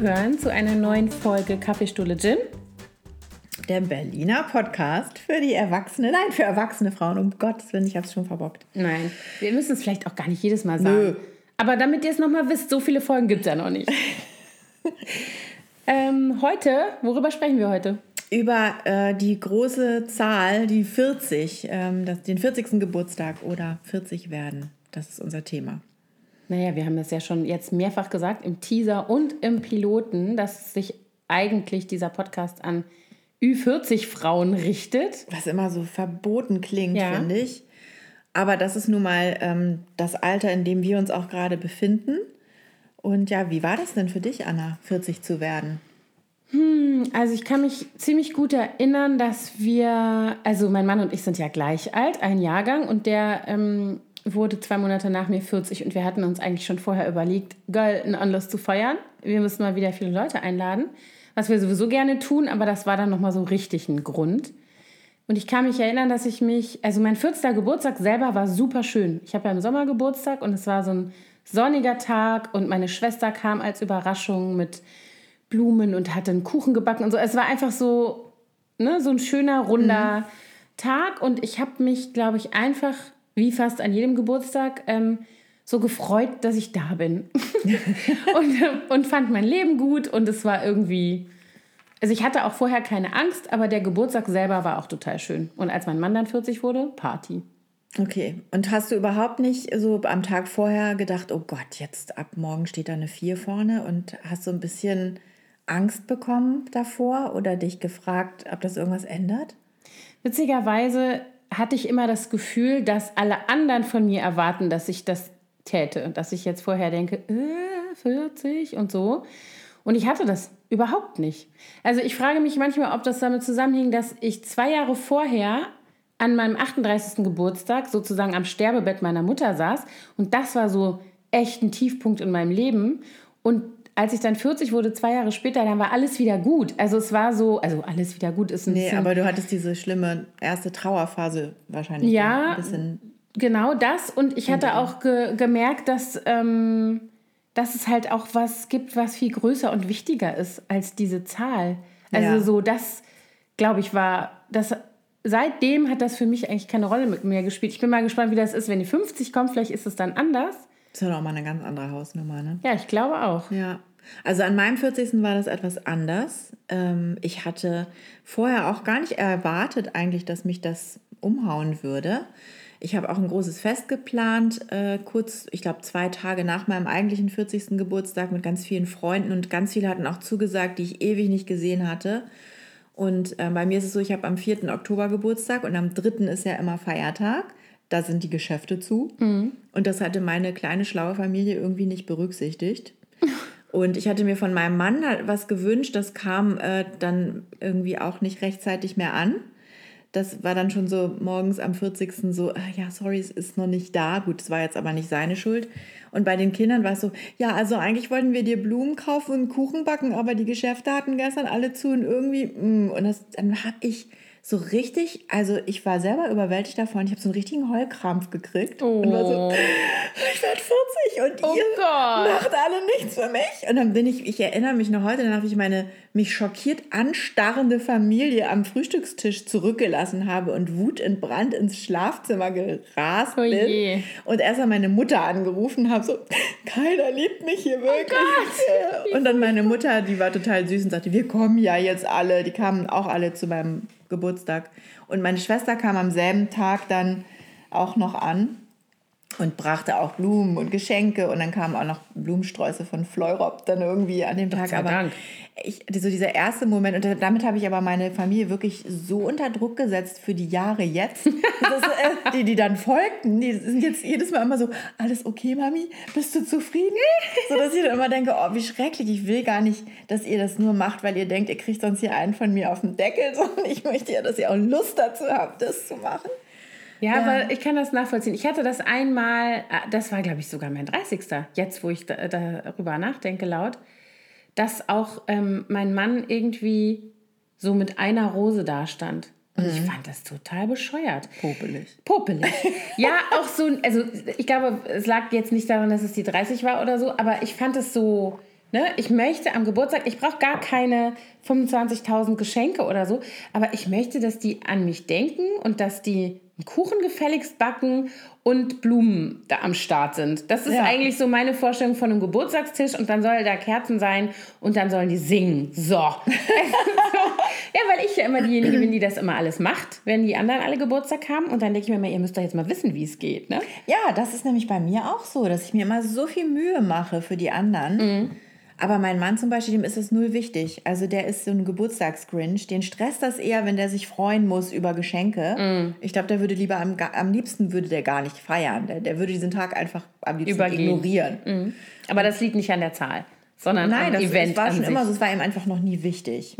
zuhören zu einer neuen Folge Kaffeestuhle Gin. Der Berliner Podcast für die Erwachsene, nein, für erwachsene Frauen. Um Gottes Willen, ich habe es schon verbockt. Nein, wir müssen es vielleicht auch gar nicht jedes Mal sagen. Nö. Aber damit ihr es nochmal wisst, so viele Folgen gibt es ja noch nicht. ähm, heute, worüber sprechen wir heute? Über äh, die große Zahl, die 40, ähm, das, den 40. Geburtstag oder 40 werden. Das ist unser Thema. Naja, wir haben das ja schon jetzt mehrfach gesagt im Teaser und im Piloten, dass sich eigentlich dieser Podcast an Ü40-Frauen richtet. Was immer so verboten klingt, ja. finde ich. Aber das ist nun mal ähm, das Alter, in dem wir uns auch gerade befinden. Und ja, wie war das denn für dich, Anna, 40 zu werden? Hm, also ich kann mich ziemlich gut erinnern, dass wir, also mein Mann und ich sind ja gleich alt, ein Jahrgang, und der ähm, wurde zwei Monate nach mir 40 und wir hatten uns eigentlich schon vorher überlegt, geil, einen Anlass zu feiern. Wir müssen mal wieder viele Leute einladen, was wir sowieso gerne tun, aber das war dann nochmal so richtig ein Grund. Und ich kann mich erinnern, dass ich mich, also mein 40. Geburtstag selber war super schön. Ich habe ja im Sommer Geburtstag und es war so ein sonniger Tag und meine Schwester kam als Überraschung mit Blumen und hatte einen Kuchen gebacken und so. Es war einfach so, ne, so ein schöner, runder mhm. Tag und ich habe mich, glaube ich, einfach wie fast an jedem Geburtstag, ähm, so gefreut, dass ich da bin. und, und fand mein Leben gut und es war irgendwie. Also ich hatte auch vorher keine Angst, aber der Geburtstag selber war auch total schön. Und als mein Mann dann 40 wurde, Party. Okay. Und hast du überhaupt nicht so am Tag vorher gedacht, oh Gott, jetzt ab morgen steht da eine 4 vorne und hast so ein bisschen Angst bekommen davor oder dich gefragt, ob das irgendwas ändert? Witzigerweise hatte ich immer das Gefühl, dass alle anderen von mir erwarten, dass ich das täte. Dass ich jetzt vorher denke, äh, 40 und so. Und ich hatte das überhaupt nicht. Also ich frage mich manchmal, ob das damit zusammenhing, dass ich zwei Jahre vorher an meinem 38. Geburtstag sozusagen am Sterbebett meiner Mutter saß. Und das war so echt ein Tiefpunkt in meinem Leben. Und als ich dann 40 wurde, zwei Jahre später, dann war alles wieder gut. Also es war so, also alles wieder gut ist ein Nee, aber du hattest diese schlimme erste Trauerphase wahrscheinlich. Ja, genau das. Und ich hatte auch ge gemerkt, dass, ähm, dass es halt auch was gibt, was viel größer und wichtiger ist als diese Zahl. Also ja. so das, glaube ich, war, das seitdem hat das für mich eigentlich keine Rolle mir gespielt. Ich bin mal gespannt, wie das ist, wenn die 50 kommt. Vielleicht ist es dann anders. Das ist ja auch mal eine ganz andere Hausnummer, ne? Ja, ich glaube auch. Ja. Also an meinem 40. war das etwas anders. Ähm, ich hatte vorher auch gar nicht erwartet eigentlich, dass mich das umhauen würde. Ich habe auch ein großes Fest geplant, äh, kurz, ich glaube, zwei Tage nach meinem eigentlichen 40. Geburtstag mit ganz vielen Freunden und ganz viele hatten auch zugesagt, die ich ewig nicht gesehen hatte. Und äh, bei mir ist es so, ich habe am 4. Oktober Geburtstag und am 3. ist ja immer Feiertag da sind die Geschäfte zu. Mhm. Und das hatte meine kleine schlaue Familie irgendwie nicht berücksichtigt. Und ich hatte mir von meinem Mann halt was gewünscht, das kam äh, dann irgendwie auch nicht rechtzeitig mehr an. Das war dann schon so morgens am 40. so, ah, ja, sorry, es ist noch nicht da. Gut, es war jetzt aber nicht seine Schuld. Und bei den Kindern war es so, ja, also eigentlich wollten wir dir Blumen kaufen und Kuchen backen, aber die Geschäfte hatten gestern alle zu und irgendwie, mm, und das, dann habe ich so richtig, also ich war selber überwältigt davon. Ich habe so einen richtigen Heulkrampf gekriegt. Oh. Und war so, oh. ich werde 40 und oh ihr Gott. macht alle nichts für mich. Und dann bin ich, ich erinnere mich noch heute, dann habe ich meine mich schockiert anstarrende Familie am Frühstückstisch zurückgelassen habe und wutentbrannt ins Schlafzimmer gerast oh bin. Und erst mal meine Mutter angerufen habe, so, keiner liebt mich hier oh wirklich. Oh und dann meine Mutter, die war total süß und sagte, wir kommen ja jetzt alle. Die kamen auch alle zu meinem Geburtstag. Und meine Schwester kam am selben Tag dann auch noch an und brachte auch Blumen und Geschenke und dann kamen auch noch Blumensträuße von Fleurop dann irgendwie an dem Tag. Aber Dank. ich, so dieser erste Moment und damit habe ich aber meine Familie wirklich so unter Druck gesetzt für die Jahre jetzt, das, äh, die, die dann folgten, die sind jetzt jedes Mal immer so, alles okay, Mami, bist du zufrieden? So dass ich dann immer denke, oh, wie schrecklich, ich will gar nicht, dass ihr das nur macht, weil ihr denkt, ihr kriegt sonst hier einen von mir auf den Deckel, sondern ich möchte ja, dass ihr auch Lust dazu habt, das zu machen. Ja, ja, aber ich kann das nachvollziehen. Ich hatte das einmal, äh, das war, glaube ich, sogar mein 30. Jetzt, wo ich da, darüber nachdenke laut, dass auch ähm, mein Mann irgendwie so mit einer Rose dastand. Und ich fand das total bescheuert. Popelig. Popelig. Ja, auch so, also ich glaube, es lag jetzt nicht daran, dass es die 30 war oder so, aber ich fand es so, ne, ich möchte am Geburtstag, ich brauche gar keine 25.000 Geschenke oder so, aber ich möchte, dass die an mich denken und dass die Kuchen gefälligst backen und Blumen da am Start sind. Das ist Ja. eigentlich so meine Vorstellung von einem Geburtstagstisch und dann soll da Kerzen sein und dann sollen die singen. So. ja, weil ich ja immer diejenige bin, die das immer alles macht, wenn die anderen alle Geburtstag haben und dann denke ich mir immer, ihr müsst doch jetzt mal wissen, wie es geht, ne? Ja, das ist nämlich bei mir auch so, dass ich mir immer so viel Mühe mache für die anderen. Aber mein Mann zum Beispiel, dem ist es null wichtig. Also der ist so ein Geburtstagsgrinch. Den stresst das eher, wenn der sich freuen muss über Geschenke. Ich glaube, der würde lieber am, am liebsten würde der gar nicht feiern. Der, der würde diesen Tag einfach am liebsten Übergehen. ignorieren. Aber das liegt nicht an der Zahl, sondern Nein, am das, Event das war an schon sich. immer so. Es war ihm einfach noch nie wichtig.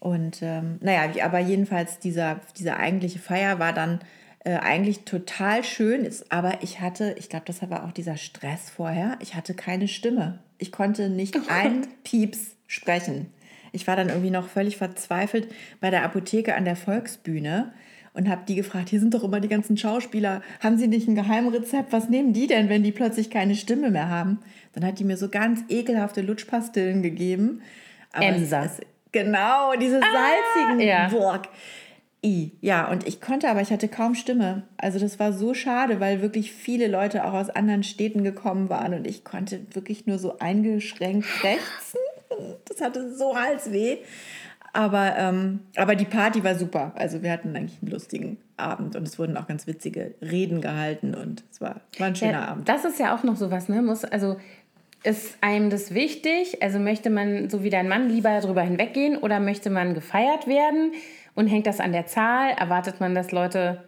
Und ähm, naja, aber jedenfalls dieser, diese eigentliche Feier war dann äh, eigentlich total schön. Ist, aber ich hatte, ich glaube, das war auch dieser Stress vorher. Ich hatte keine Stimme. Ich konnte nicht ein Pieps sprechen. Ich war dann irgendwie noch völlig verzweifelt bei der Apotheke an der Volksbühne und habe die gefragt, hier sind doch immer die ganzen Schauspieler, haben sie nicht ein Geheimrezept? Was nehmen die denn, wenn die plötzlich keine Stimme mehr haben? Dann hat die mir so ganz ekelhafte Lutschpastillen gegeben. Aber Emsa. Es, genau, diese salzigen ja. Burg. I. Ja, und ich konnte, aber ich hatte kaum Stimme. Also das war so schade, weil wirklich viele Leute auch aus anderen Städten gekommen waren und ich konnte wirklich nur so eingeschränkt krächzen. Das hatte so Halsweh. Aber, ähm, aber die Party war super. Also wir hatten eigentlich einen lustigen Abend und es wurden auch ganz witzige Reden gehalten und es war, war ein schöner Ja, Abend. Das ist ja auch noch sowas, ne? Muss, also ist einem das wichtig? Also möchte man, so wie dein Mann, lieber darüber hinweggehen oder möchte man gefeiert werden? Und hängt das an der Zahl? Erwartet man, dass Leute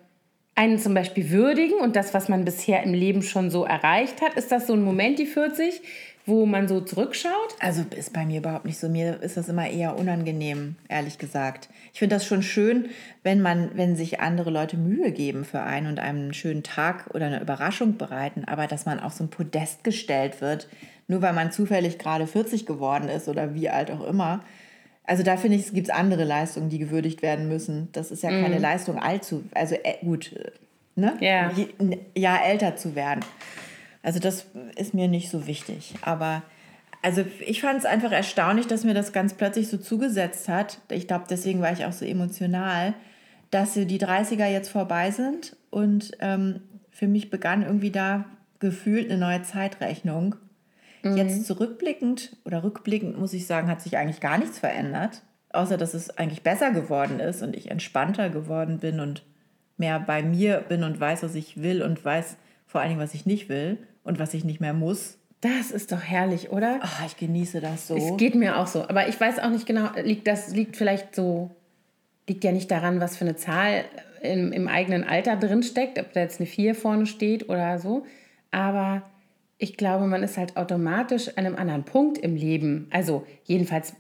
einen zum Beispiel würdigen und das, was man bisher im Leben schon so erreicht hat? Ist das so ein Moment, die 40, wo man so zurückschaut? Also ist bei mir überhaupt nicht so. Mir ist das immer eher unangenehm, ehrlich gesagt. Ich finde das schon schön, wenn man, wenn sich andere Leute Mühe geben für einen und einem einen schönen Tag oder eine Überraschung bereiten, aber dass man auf so ein Podest gestellt wird, nur weil man zufällig gerade 40 geworden ist oder wie alt auch immer. Also da finde ich, es gibt andere Leistungen, die gewürdigt werden müssen. Das ist ja keine Leistung allzu, also äh, gut, äh, ne? Ja. Jahr älter zu werden. Also das ist mir nicht so wichtig. Aber also ich fand es einfach erstaunlich, dass mir das ganz plötzlich so zugesetzt hat. Ich glaube, deswegen war ich auch so emotional, dass die 30er jetzt vorbei sind und ähm, für mich begann irgendwie da gefühlt eine neue Zeitrechnung. Jetzt zurückblickend oder rückblickend muss ich sagen, hat sich eigentlich gar nichts verändert, außer dass es eigentlich besser geworden ist und ich entspannter geworden bin und mehr bei mir bin und weiß, was ich will und weiß vor allen Dingen, was ich nicht will und was ich nicht mehr muss. Das ist doch herrlich, oder? Ach, ich genieße das so. Es geht mir auch so. Aber ich weiß auch nicht genau, liegt das liegt vielleicht so, liegt ja nicht daran, was für eine Zahl im, im eigenen Alter drin steckt, ob da jetzt eine 4 vorne steht oder so. Aber ich glaube, man ist halt automatisch an einem anderen Punkt im Leben. Also jedenfalls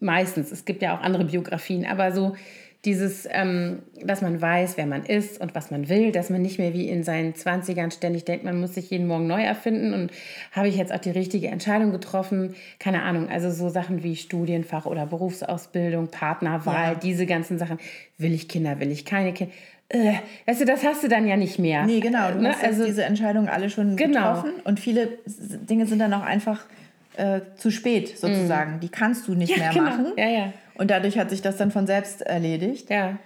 meistens. Es gibt ja auch andere Biografien, aber so dieses, ähm, dass man weiß, wer man ist und was man will, dass man nicht mehr wie in seinen 20ern ständig denkt, man muss sich jeden Morgen neu erfinden und habe ich jetzt auch die richtige Entscheidung getroffen? Keine Ahnung, also so Sachen wie Studienfach oder Berufsausbildung, Partnerwahl, Ja. diese ganzen Sachen. Will ich Kinder, will ich keine Kinder? Äh, weißt du, das hast du dann ja nicht mehr. Nee, genau. Du Ne? hast jetzt diese Entscheidungen alle schon Genau. getroffen und viele Dinge sind dann auch einfach äh, zu spät sozusagen. Die kannst du nicht mehr genau. machen. Ja, ja. Und dadurch hat sich das dann von selbst erledigt. Ja.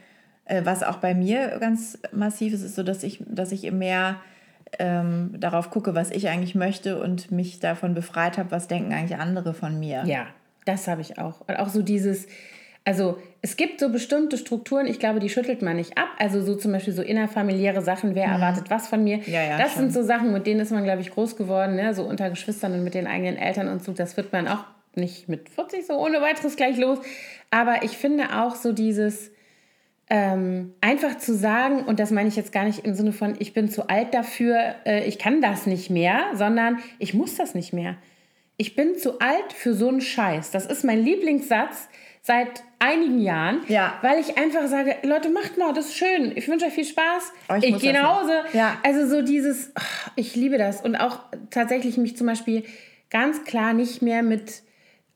Äh, was auch bei mir ganz massiv ist, ist so, dass ich, dass ich mehr ähm, darauf gucke, was ich eigentlich möchte und mich davon befreit habe, was denken eigentlich andere von mir. Ja, das habe ich auch. Und auch so dieses, also es gibt so bestimmte Strukturen, ich glaube, die schüttelt man nicht ab. Also so zum Beispiel so innerfamiliäre Sachen, wer erwartet was von mir. Mhm. Ja, ja, das schon. sind so Sachen, mit denen ist man, glaube ich, groß geworden, ne? so unter Geschwistern und mit den eigenen Eltern und so. Das wird man auch nicht mit 40 so ohne weiteres gleich los. Aber ich finde auch so dieses, ähm, einfach zu sagen, und das meine ich jetzt gar nicht im Sinne von, ich bin zu alt dafür, äh, ich kann das nicht mehr, sondern ich muss das nicht mehr. Ich bin zu alt für so einen Scheiß. Das ist mein Lieblingssatz seit einigen Jahren, Ja. weil ich einfach sage, Leute, macht mal, das ist schön. Ich wünsche euch viel Spaß. Oh, ich ich gehe nach. Hause. Ja. Also so dieses, ach, ich liebe das. Und auch tatsächlich mich zum Beispiel ganz klar nicht mehr mit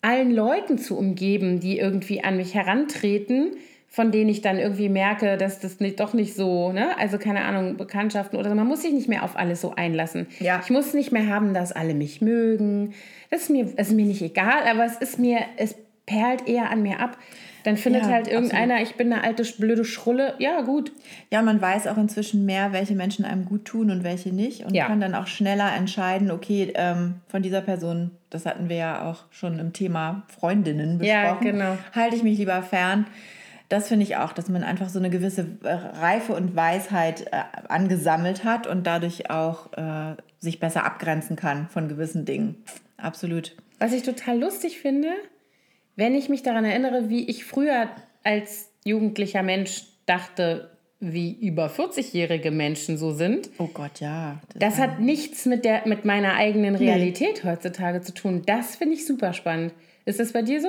allen Leuten zu umgeben, die irgendwie an mich herantreten, von denen ich dann irgendwie merke, dass das nicht, doch nicht so, ne? Also keine Ahnung, Bekanntschaften oder so. Man muss sich nicht mehr auf alles so einlassen. Ja. Ich muss nicht mehr haben, dass alle mich mögen. Das ist mir, das ist mir nicht egal, aber es ist mir, es perlt eher an mir ab. Dann findet Ja, halt irgendeiner, ich bin eine alte blöde Schrulle. Ja, gut. Ja, man weiß auch inzwischen mehr, welche Menschen einem gut tun und welche nicht. Und Ja. kann dann auch schneller entscheiden, okay, ähm, von dieser Person, das hatten wir ja auch schon im Thema Freundinnen besprochen, Ja, genau. halte ich mich lieber fern. Das finde ich auch, dass man einfach so eine gewisse äh, Reife und Weisheit äh, angesammelt hat und dadurch auch äh, sich besser abgrenzen kann von gewissen Dingen. Absolut. Was ich total lustig finde, wenn ich mich daran erinnere, wie ich früher als jugendlicher Mensch dachte, wie über 40-jährige Menschen so sind. Oh Gott, ja. Das hat nichts mit, der, mit meiner eigenen Realität heutzutage zu tun. Das finde ich super spannend. Ist das bei dir so?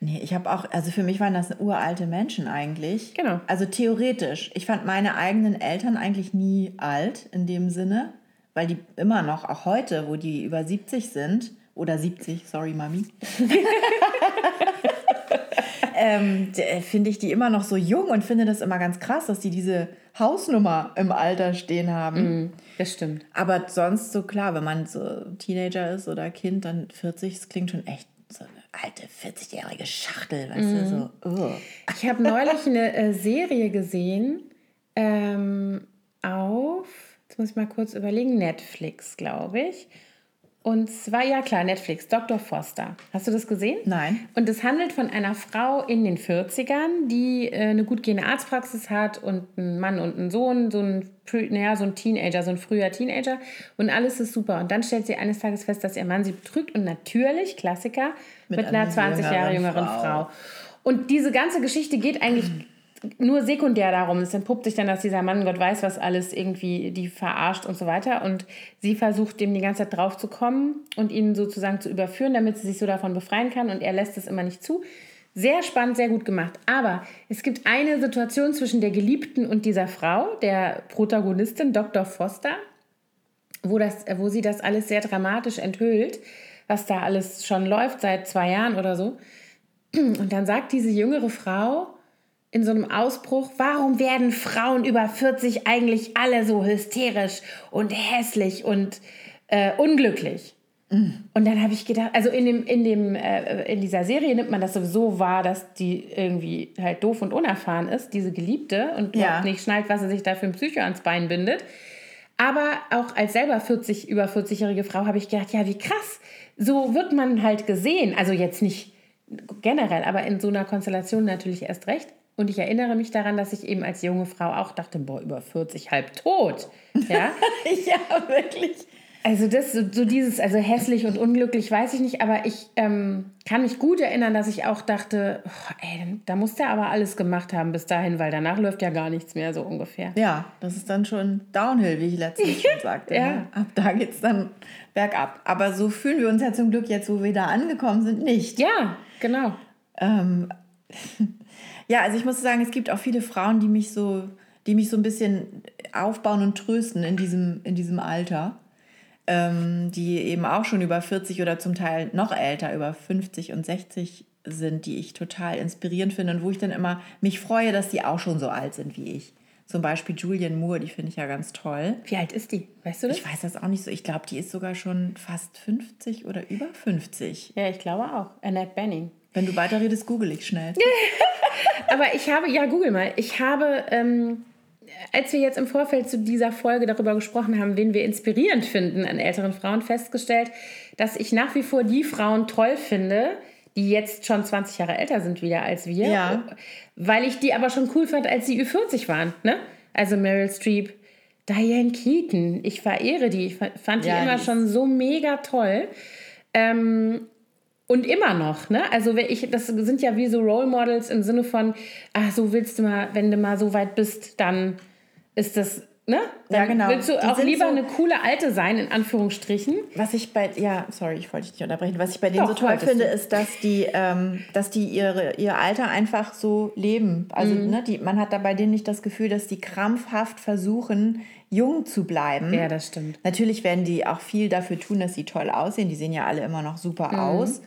Nee, ich habe auch, also für mich waren das uralte Menschen eigentlich. Genau. Also theoretisch. Ich fand meine eigenen Eltern eigentlich nie alt in dem Sinne, weil die immer noch, auch heute, wo die über 70 sind, oder 70, sorry Mami, ähm, äh, finde ich die immer noch so jung und finde das immer ganz krass, dass die diese Hausnummer im Alter stehen haben. Das stimmt. Aber sonst so klar, wenn man so Teenager ist oder Kind, dann 40, das klingt schon echt so eine alte 40-jährige Schachtel, weißt du, so. Oh. Ich habe neulich eine äh, Serie gesehen ähm, auf, jetzt muss ich mal kurz überlegen, Netflix, glaube ich. Und zwar, ja klar, Netflix, Dr. Foster. Hast du das gesehen? Nein. Und es handelt von einer Frau in den 40ern, die äh, eine gut gehende Arztpraxis hat und einen Mann und einen Sohn, so ein, naja, so ein Teenager, so ein früher Teenager. Und alles ist super. Und dann stellt sie eines Tages fest, dass ihr Mann sie betrügt und natürlich, Klassiker, mit, Mit einer einer 20 Jahre jüngeren jüngeren Frau. Frau. Und diese ganze Geschichte geht eigentlich nur sekundär darum. Es entpuppt sich dann, dass dieser Mann, Gott weiß was alles, irgendwie die verarscht und so weiter. Und sie versucht, dem die ganze Zeit drauf zu kommen und ihn sozusagen zu überführen, damit sie sich so davon befreien kann. Und er lässt es immer nicht zu. Sehr spannend, sehr gut gemacht. Aber es gibt eine Situation zwischen der Geliebten und dieser Frau, der Protagonistin, Dr. Foster, wo, das, wo sie das alles sehr dramatisch enthüllt, was da alles schon läuft seit zwei Jahren oder so. Und dann sagt diese jüngere Frau in so einem Ausbruch, warum werden Frauen über 40 eigentlich alle so hysterisch und hässlich und äh, unglücklich? Und dann habe ich gedacht, also in, dem, in, dem, äh, in dieser Serie nimmt man das sowieso wahr, dass die irgendwie halt doof und unerfahren ist, diese Geliebte, und Ja. nicht schnallt, was sie sich da für ein Psycho ans Bein bindet. Aber auch als selber 40, über 40-jährige Frau habe ich gedacht, ja, wie krass. So wird man halt gesehen. Also jetzt nicht generell, aber in so einer Konstellation natürlich erst recht. Und ich erinnere mich daran, dass ich eben als junge Frau auch dachte, boah, über 40 halb tot. Ja, ja, wirklich. also das, so dieses, also hässlich und unglücklich, weiß ich nicht, aber ich ähm, kann mich gut erinnern, dass ich auch dachte, oh, ey, da muss der aber alles gemacht haben bis dahin, weil danach läuft ja gar nichts mehr, so ungefähr. Ja, das ist dann schon Downhill, wie ich letztens schon sagte. Ja. ne? Ab da geht es dann bergab. Aber so fühlen wir uns ja zum Glück jetzt, wo wir da angekommen sind, nicht. Ja, genau. Ähm, ja, also ich muss sagen, es gibt auch viele Frauen, die mich so, die mich so ein bisschen aufbauen und trösten in diesem, in diesem Alter. Ähm, die eben auch schon über 40 oder zum Teil noch älter, über 50 und 60 sind, die ich total inspirierend finde und wo ich dann immer mich freue, dass die auch schon so alt sind wie ich. Zum Beispiel Julian Moore, die finde ich ja ganz toll. Wie alt ist die? Weißt du das? Ich weiß das auch nicht so. Ich glaube, die ist sogar schon fast 50 oder über 50. ja, ich glaube auch. Annette Benning. Wenn du weiterredest, google ich schnell. Aber ich habe, ja, google mal. Ich habe, ähm, als wir jetzt im Vorfeld zu dieser Folge darüber gesprochen haben, wen wir inspirierend finden an älteren Frauen, festgestellt, dass ich nach wie vor die Frauen toll finde, die jetzt schon 20 Jahre älter sind wieder als wir. Ja. Weil ich die aber schon cool fand, als sie Ü40 waren. Ne? Also Meryl Streep, Diane Keaton. Ich verehre die. Ich fa- fand die Ja, immer die schon so mega toll. Ähm, und immer noch, ne? Also ich, das sind ja wie so Role Models im Sinne von, ach, so willst du mal, wenn du mal so weit bist, dann ist das, ne? Dann Ja, genau. Willst du Die auch lieber so- eine coole Alte sein, in Anführungsstrichen? Was ich bei, ja, sorry, ich wollte dich nicht unterbrechen. Was ich bei denen Doch, so toll finde, du. ist, dass die, ähm, dass die ihre, ihr Alter einfach so leben. Also, Mhm. ne, die, man hat da bei denen nicht das Gefühl, dass die krampfhaft versuchen, jung zu bleiben. Ja, das stimmt. Natürlich werden die auch viel dafür tun, dass sie toll aussehen. Die sehen ja alle immer noch super Mhm. aus.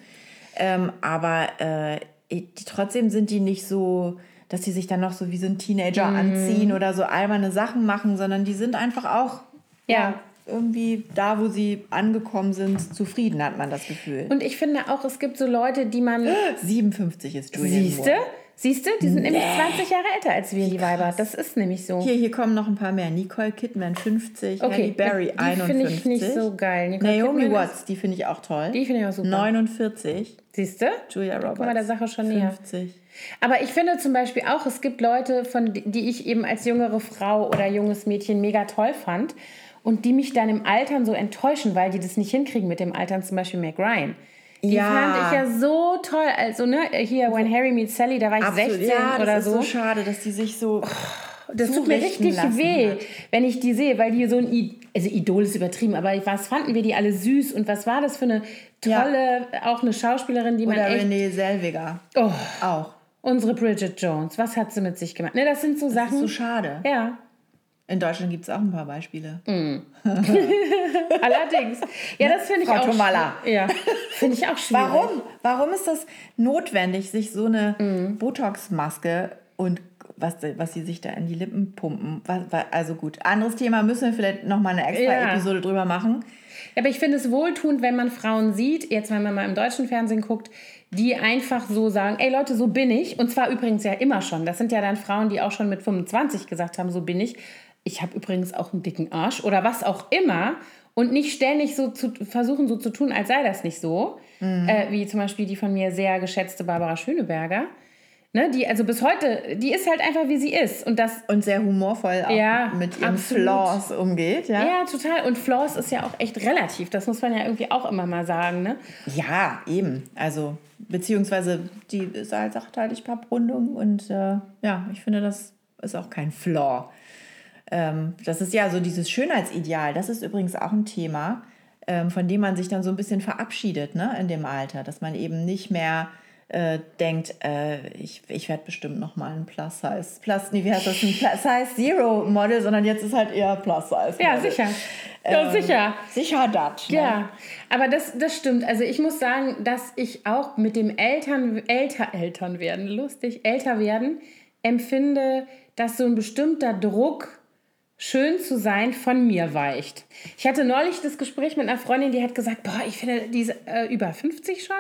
Ähm, aber äh, die, trotzdem sind die nicht so, dass die sich dann noch so wie so ein Teenager mhm. anziehen oder so alberne Sachen machen, sondern die sind einfach auch ja. irgendwie da, wo sie angekommen sind, zufrieden, hat man das Gefühl. Und ich finde auch, es gibt so Leute, die man. 57 ist Julian Siehste? Moore. Siehst du, die sind nee. nämlich 20 Jahre älter als wir, die Weiber. Das ist nämlich so. Hier, hier kommen noch ein paar mehr. Nicole Kidman 50, okay. Halle Berry die 51. Die finde ich nicht so geil. Nicole Naomi Kidman Watts, die finde ich auch toll. Die finde ich auch super. 49. Siehst du? Julia Roberts. Guck mal der Sache schon 50. näher. Aber ich finde zum Beispiel auch, es gibt Leute, von, die ich eben als jüngere Frau oder junges Mädchen mega toll fand und die mich dann im Altern so enttäuschen, weil die das nicht hinkriegen mit dem Altern, zum Beispiel Meg Ryan. Die ja. fand ich ja so toll. Also, ne, hier, When Harry Meets Sally, da war ich Absolut. 16 ja, oder so. Das ist so schade, dass die sich so. Oh, das tut mir richtig weh, hat. wenn ich die sehe, weil die so ein I also Idol ist übertrieben, aber was fanden wir die alle süß und was war das für eine tolle, ja. auch eine Schauspielerin, die Oder man echt... Renee Selviger. Oh, auch. Unsere Bridget Jones, was hat sie mit sich gemacht? Ne, das sind so das Sachen. Ist so schade. Ja. In Deutschland gibt es auch ein paar Beispiele. Mm. Allerdings. Ja, das finde ich Frau auch Tomala. Ja, finde ich auch schwierig. Warum? Warum ist das notwendig, sich so eine mm. Botox-Maske und was, was sie sich da in die Lippen pumpen? also gut, anderes Thema müssen wir vielleicht nochmal eine extra ja. Episode drüber machen. Ja, aber ich finde es wohltuend, wenn man Frauen sieht, jetzt wenn man mal im deutschen Fernsehen guckt, die einfach so sagen, ey Leute, so bin ich. Und zwar übrigens ja immer schon. Das sind ja dann Frauen, die auch schon mit 25 gesagt haben, so bin ich ich habe übrigens auch einen dicken Arsch oder was auch immer und nicht ständig so zu versuchen, so zu tun, als sei das nicht so. Mhm. Äh, wie zum Beispiel die von mir sehr geschätzte Barbara Schöneberger. Ne, die also bis heute, die ist halt einfach wie sie ist und das und sehr humorvoll auch ja, mit ihren absolut. Flaws umgeht, ja. Ja, total und Flaws ist ja auch echt relativ, das muss man ja irgendwie auch immer mal sagen, ne? Ja, eben. Also beziehungsweise die ist halt sachteilig Papprundung und äh, ja, ich finde das ist auch kein Flaw. Ähm, das ist ja so dieses Schönheitsideal. Das ist übrigens auch ein Thema, ähm, von dem man sich dann so ein bisschen verabschiedet ne, in dem Alter, dass man eben nicht mehr äh, denkt, äh, ich, ich werde bestimmt noch mal ein Plus Size, Plus, nee, wie heißt das, ein Plus Size Zero Model, sondern jetzt ist halt eher Plus Size. Ja, sicher. Ja, ähm, sicher. Sicher das. Ne? Ja, aber das, das stimmt. Also ich muss sagen, dass ich auch mit dem Eltern, älter, Eltern werden, lustig, älter werden, empfinde, dass so ein bestimmter Druck schön zu sein von mir weicht. Ich hatte neulich das Gespräch mit einer Freundin, die hat gesagt, boah, ich finde die ist äh, über 50 schon.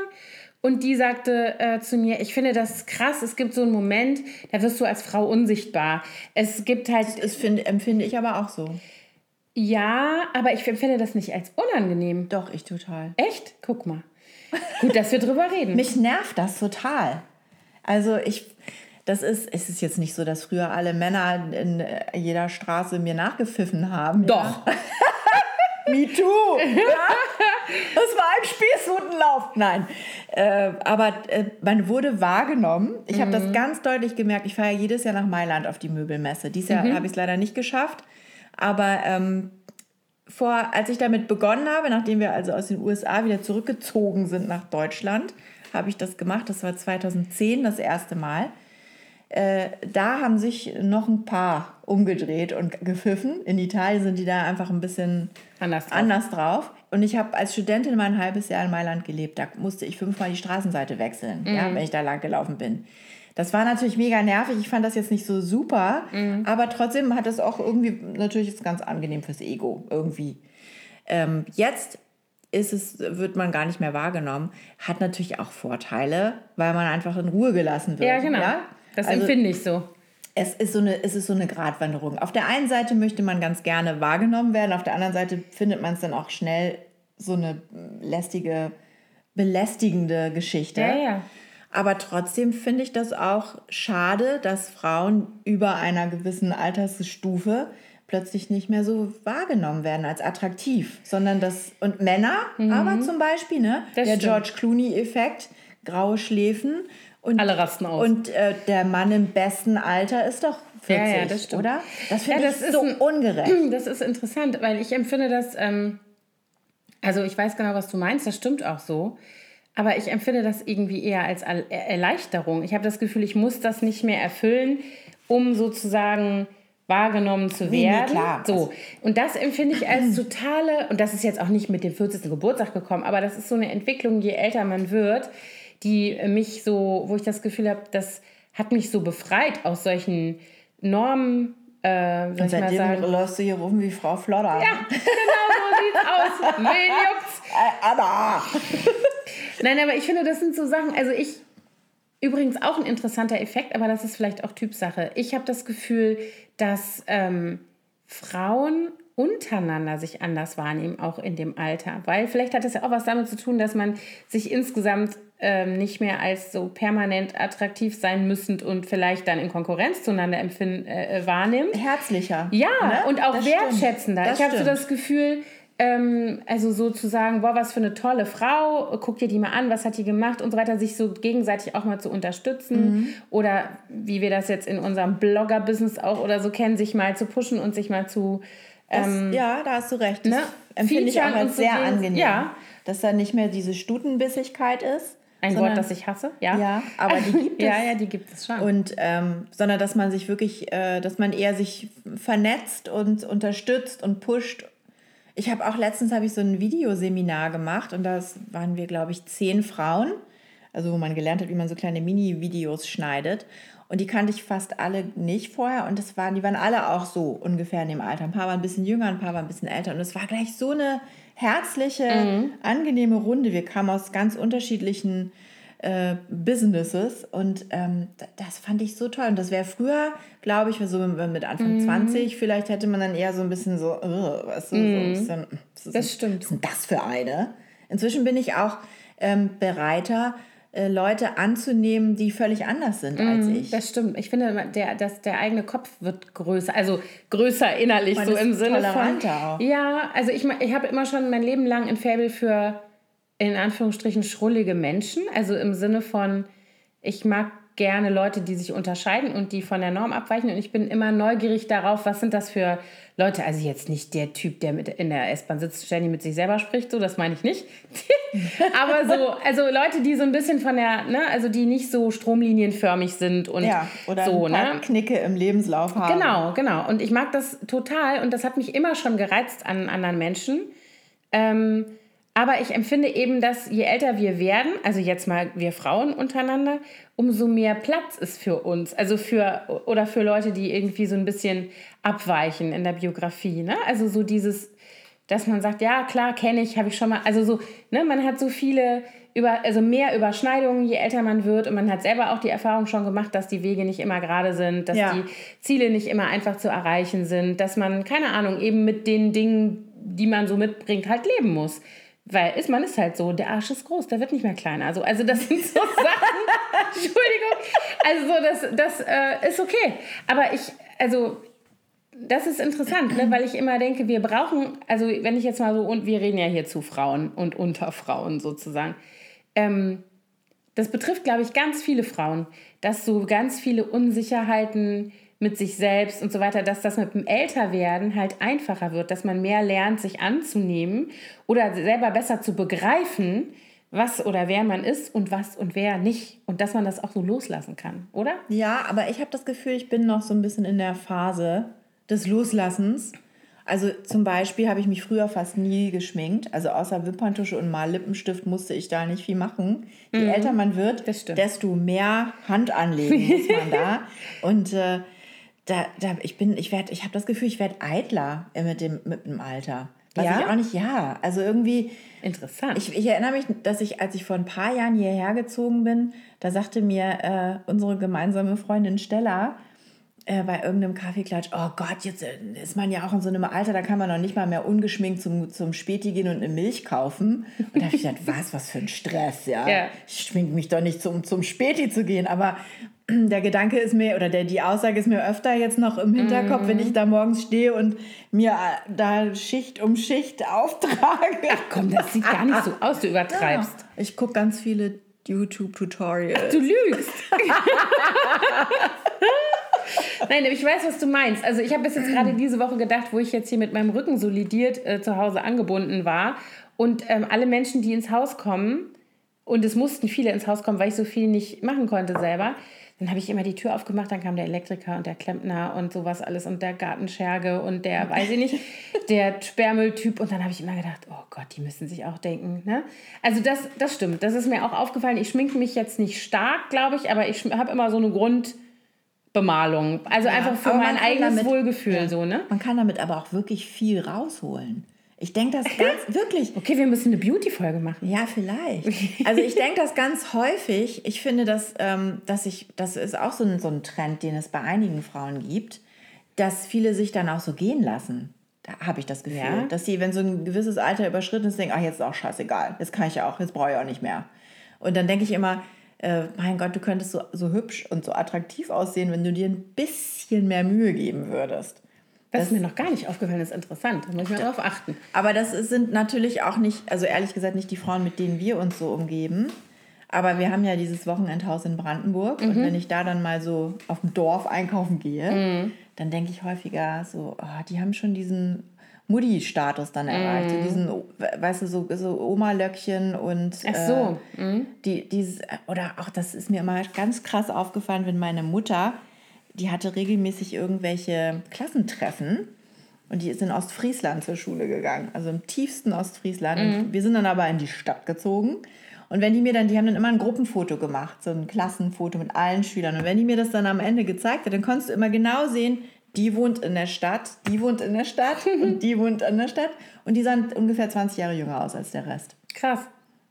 Und die sagte äh, zu mir, ich finde das krass, es gibt so einen Moment, da wirst du als Frau unsichtbar. Es gibt halt... Das find, empfinde ich aber auch so. Ja, aber ich empfinde das nicht als unangenehm. Doch, ich total. Echt? Guck mal. Gut, dass wir drüber reden. Mich nervt das total. Also ich, das ist, es ist jetzt nicht so, dass früher alle Männer in jeder Straße mir nachgepfiffen haben. Doch. Ja? Me too. Ja? Das war ein Spießrutenlauf. Nein. Äh, aber äh, man wurde wahrgenommen. Ich mhm. habe das ganz deutlich gemerkt. Ich fahre ja jedes Jahr nach Mailand auf die Möbelmesse. Dieses Jahr mhm. habe ich es leider nicht geschafft. Aber ähm, vor, als ich damit begonnen habe, nachdem wir also aus den USA wieder zurückgezogen sind nach Deutschland, habe ich das gemacht. Das war 2010 das erste Mal. Äh, da haben sich noch ein paar umgedreht und gepfiffen. In Italien sind die da einfach ein bisschen anders drauf. Anders drauf. Und ich habe als Studentin mal ein halbes Jahr in Mailand gelebt. Da musste ich fünfmal die Straßenseite wechseln, mhm. ja, wenn ich da lang gelaufen bin. Das war natürlich mega nervig. Ich fand das jetzt nicht so super, mhm. aber trotzdem hat es auch irgendwie, natürlich ist es ganz angenehm fürs Ego irgendwie. Ähm, jetzt ist es, wird man gar nicht mehr wahrgenommen. Hat natürlich auch Vorteile, weil man einfach in Ruhe gelassen wird. Ja, genau. Ja? Das also, empfinde ich so. Es ist, so eine, es ist so eine Gratwanderung. Auf der einen Seite möchte man ganz gerne wahrgenommen werden, auf der anderen Seite findet man es dann auch schnell so eine lästige, belästigende Geschichte. Ja, ja. Aber trotzdem finde ich das auch schade, dass Frauen über einer gewissen Altersstufe plötzlich nicht mehr so wahrgenommen werden als attraktiv, sondern das und Männer, mhm. aber zum Beispiel ne, der stimmt. George Clooney-Effekt, graue Schläfen und, Alle rasten aus. Und äh, der Mann im besten Alter ist doch 40, ja, ja, das stimmt. oder? Das finde ja, ich so ein, ungerecht. Das ist interessant, weil ich empfinde das, ähm, also ich weiß genau, was du meinst, das stimmt auch so. Aber ich empfinde das irgendwie eher als Erleichterung. Ich habe das Gefühl, ich muss das nicht mehr erfüllen, um sozusagen wahrgenommen zu werden. Nee, klar. So. Und das empfinde ich als totale, und das ist jetzt auch nicht mit dem 40. Geburtstag gekommen, aber das ist so eine Entwicklung, je älter man wird, die mich so, wo ich das Gefühl habe, das hat mich so befreit aus solchen Normen. Äh, Und seitdem läufst du hier rum wie Frau Flodder. Ja, genau so sieht's aus. Wen juckt's? Äh, Anna! Nein, aber ich finde, das sind so Sachen, also ich, übrigens auch ein interessanter Effekt, aber das ist vielleicht auch Typsache. Ich habe das Gefühl, dass ähm, Frauen untereinander sich anders wahrnehmen, auch in dem Alter. Weil vielleicht hat das ja auch was damit zu tun, dass man sich insgesamt ähm, nicht mehr als so permanent attraktiv sein müssend und vielleicht dann in Konkurrenz zueinander empfinden, äh, wahrnimmt. Herzlicher. Ja, ne? und auch Das wertschätzender. Das ich habe so das Gefühl, ähm, also sozusagen, boah, was für eine tolle Frau, guck dir die mal an, was hat die gemacht und so weiter, sich so gegenseitig auch mal zu unterstützen Mhm. oder wie wir das jetzt in unserem Blogger-Business auch oder so kennen, sich mal zu pushen und sich mal zu Das, ähm, ja, da hast du recht. Das ne? empfinde ich auch als sehr angenehm. Ja. Dass da nicht mehr diese Stutenbissigkeit ist. Ein sondern- Wort, das ich hasse, ja. Ja, aber die gibt es. Ja, ja, die gibt es schon. Und ähm, sondern dass man sich wirklich, äh, dass man eher sich vernetzt und unterstützt und pusht. Ich habe auch letztens habe ich so ein Videoseminar gemacht und das waren wir, glaube ich, zehn Frauen, also wo man gelernt hat, wie man so kleine Mini-Videos schneidet. Und die kannte ich fast alle nicht vorher und das waren, die waren alle auch so ungefähr in dem Alter. Ein paar waren ein bisschen jünger, ein paar waren ein bisschen älter. Und es war gleich so eine herzliche, angenehme Runde. Wir kamen aus ganz unterschiedlichen äh, Businesses und ähm, das fand ich so toll. Und das wäre früher, glaube ich, so mit Anfang Mhm. 20, vielleicht hätte man dann eher so ein bisschen so, äh, weißt du, so ein bisschen, was ist Das stimmt. Was ist denn das für eine? Inzwischen bin ich auch ähm, bereiter, Leute anzunehmen, die völlig anders sind als ich. Das stimmt. Ich finde, der, dass der eigene Kopf wird größer, also größer innerlich, Man so im Sinne von. auch. Ja, also ich, ich habe immer schon mein Leben lang ein Faible für, in Anführungsstrichen, schrullige Menschen. Also im Sinne von, ich mag gerne Leute, die sich unterscheiden und die von der Norm abweichen. Und ich bin immer neugierig darauf, was sind das für Leute. Also jetzt nicht der Typ, der mit in der S-Bahn sitzt, ständig mit sich selber spricht, so, das meine ich nicht. Aber so, also Leute, die so ein bisschen von der, ne, also die nicht so stromlinienförmig sind und Ja, oder so, ein paar ne? Knicke im Lebenslauf haben. Genau, genau. Und ich mag das total und das hat mich immer schon gereizt an anderen Menschen. Ähm, aber ich empfinde eben, dass je älter wir werden, also jetzt mal wir Frauen untereinander, umso mehr Platz ist für uns. Also für, oder für Leute, die irgendwie so ein bisschen abweichen in der Biografie. Ne? Also so dieses, dass man sagt, ja klar, kenne ich, habe ich schon mal. Also so, ne, man hat so viele, über, also mehr Überschneidungen, je älter man wird. Und man hat selber auch die Erfahrung schon gemacht, dass die Wege nicht immer gerade sind, dass Ja. die Ziele nicht immer einfach zu erreichen sind, dass man, keine Ahnung, eben mit den Dingen, die man so mitbringt, halt leben muss. Weil ist, man ist halt so, der Arsch ist groß, der wird nicht mehr kleiner. Also, also das sind so Sachen, Entschuldigung, also so, das, das äh, ist okay. Aber ich, also das ist interessant, ne? weil ich immer denke, wir brauchen, also wenn ich jetzt mal so, und wir reden ja hier zu Frauen und unter Frauen sozusagen, ähm, das betrifft, glaube ich, ganz viele Frauen, dass so ganz viele Unsicherheiten mit sich selbst und so weiter, dass das mit dem Älterwerden halt einfacher wird, dass man mehr lernt, sich anzunehmen oder selber besser zu begreifen, was oder wer man ist und was und wer nicht. Und dass man das auch so loslassen kann, oder? Ja, aber ich habe das Gefühl, ich bin noch so ein bisschen in der Phase des Loslassens. Also zum Beispiel habe ich mich früher fast nie geschminkt. Also außer Wimperntusche und mal Lippenstift musste ich da nicht viel machen. Je älter man wird, Mhm. Desto mehr Hand anlegen muss man da. Und äh, da, da, ich bin, ich werde, ich habe das Gefühl, ich werde eitler äh, mit dem, mit dem Alter. Was Ja? ich auch nicht, ja. Also irgendwie, Interessant. ich, ich erinnere mich, dass ich, als ich vor ein paar Jahren hierher gezogen bin, da sagte mir äh, unsere gemeinsame Freundin Stella äh, bei irgendeinem Kaffeeklatsch, oh Gott, jetzt äh, ist man ja auch in so einem Alter, da kann man noch nicht mal mehr ungeschminkt zum, zum Späti gehen und eine Milch kaufen. Und da habe ich gedacht, was, was für ein Stress, ja. Ja. Ich schminke mich doch nicht zum, zum Späti zu gehen, aber der Gedanke ist mir, oder der, die Aussage ist mir öfter jetzt noch im Hinterkopf, wenn ich da morgens stehe und mir äh, da Schicht um Schicht auftrage. Komm, das sieht gar nicht so aus, du übertreibst. Ich gucke ganz viele YouTube-Tutorials. Du lügst. Nein, ich weiß, was du meinst. Also ich habe bis jetzt gerade diese Woche gedacht, wo ich jetzt hier mit meinem Rücken solidiert äh, zu Hause angebunden war und ähm, alle Menschen, die ins Haus kommen, und es mussten viele ins Haus kommen, weil ich so viel nicht machen konnte selber, dann habe ich immer die Tür aufgemacht, dann kam der Elektriker und der Klempner und sowas alles und der Gartenscherge und der, weiß ich nicht, der Sperrmülltyp. Und dann habe ich immer gedacht, oh Gott, die müssen sich auch denken. Ne? Also das, das stimmt, das ist mir auch aufgefallen. Ich schminke mich jetzt nicht stark, glaube ich, aber ich habe immer so eine Grundbemalung. Also ja, einfach für mein eigenes damit, Wohlgefühl. Ja. So, ne? Man kann damit aber auch wirklich viel rausholen. Ich denke das ganz, wirklich. Okay, wir müssen eine Beauty-Folge machen. Ja, vielleicht. Also ich denke das ganz häufig. Ich finde, dass, ähm, dass ich, das ist auch so ein, so ein Trend, den es bei einigen Frauen gibt, dass viele sich dann auch so gehen lassen. Da habe ich das Gefühl, ja. dass sie, wenn so ein gewisses Alter überschritten ist, denken, ach, jetzt ist auch scheißegal, jetzt kann ich ja auch, jetzt brauche ich auch nicht mehr. Und dann denke ich immer, äh, mein Gott, du könntest so, so hübsch und so attraktiv aussehen, wenn du dir ein bisschen mehr Mühe geben würdest. Das, das ist mir noch gar nicht aufgefallen, das ist interessant. Da muss ich mal drauf achten. Aber das sind natürlich auch nicht, also ehrlich gesagt, nicht die Frauen, mit denen wir uns so umgeben. Aber wir haben ja dieses Wochenendhaus in Brandenburg. Mhm. Und wenn ich da dann mal so auf dem Dorf einkaufen gehe, mhm. dann denke ich häufiger so, oh, die haben schon diesen Mutti-Status dann erreicht. Mhm. So diesen, weißt du, so, so Oma-Löckchen und. Ach so. Äh, die, dieses, oder auch, das ist mir immer ganz krass aufgefallen, wenn meine Mutter die hatte regelmäßig irgendwelche Klassentreffen. Und die ist in Ostfriesland zur Schule gegangen, also im tiefsten Ostfriesland. Mhm. Wir sind dann aber in die Stadt gezogen. Und wenn die mir dann, die haben dann immer ein Gruppenfoto gemacht, so ein Klassenfoto mit allen Schülern. Und wenn die mir das dann am Ende gezeigt hat, dann konntest du immer genau sehen, die wohnt in der Stadt, die wohnt in der Stadt und die wohnt in der Stadt. Und die sahen ungefähr 20 Jahre jünger aus als der Rest. Krass.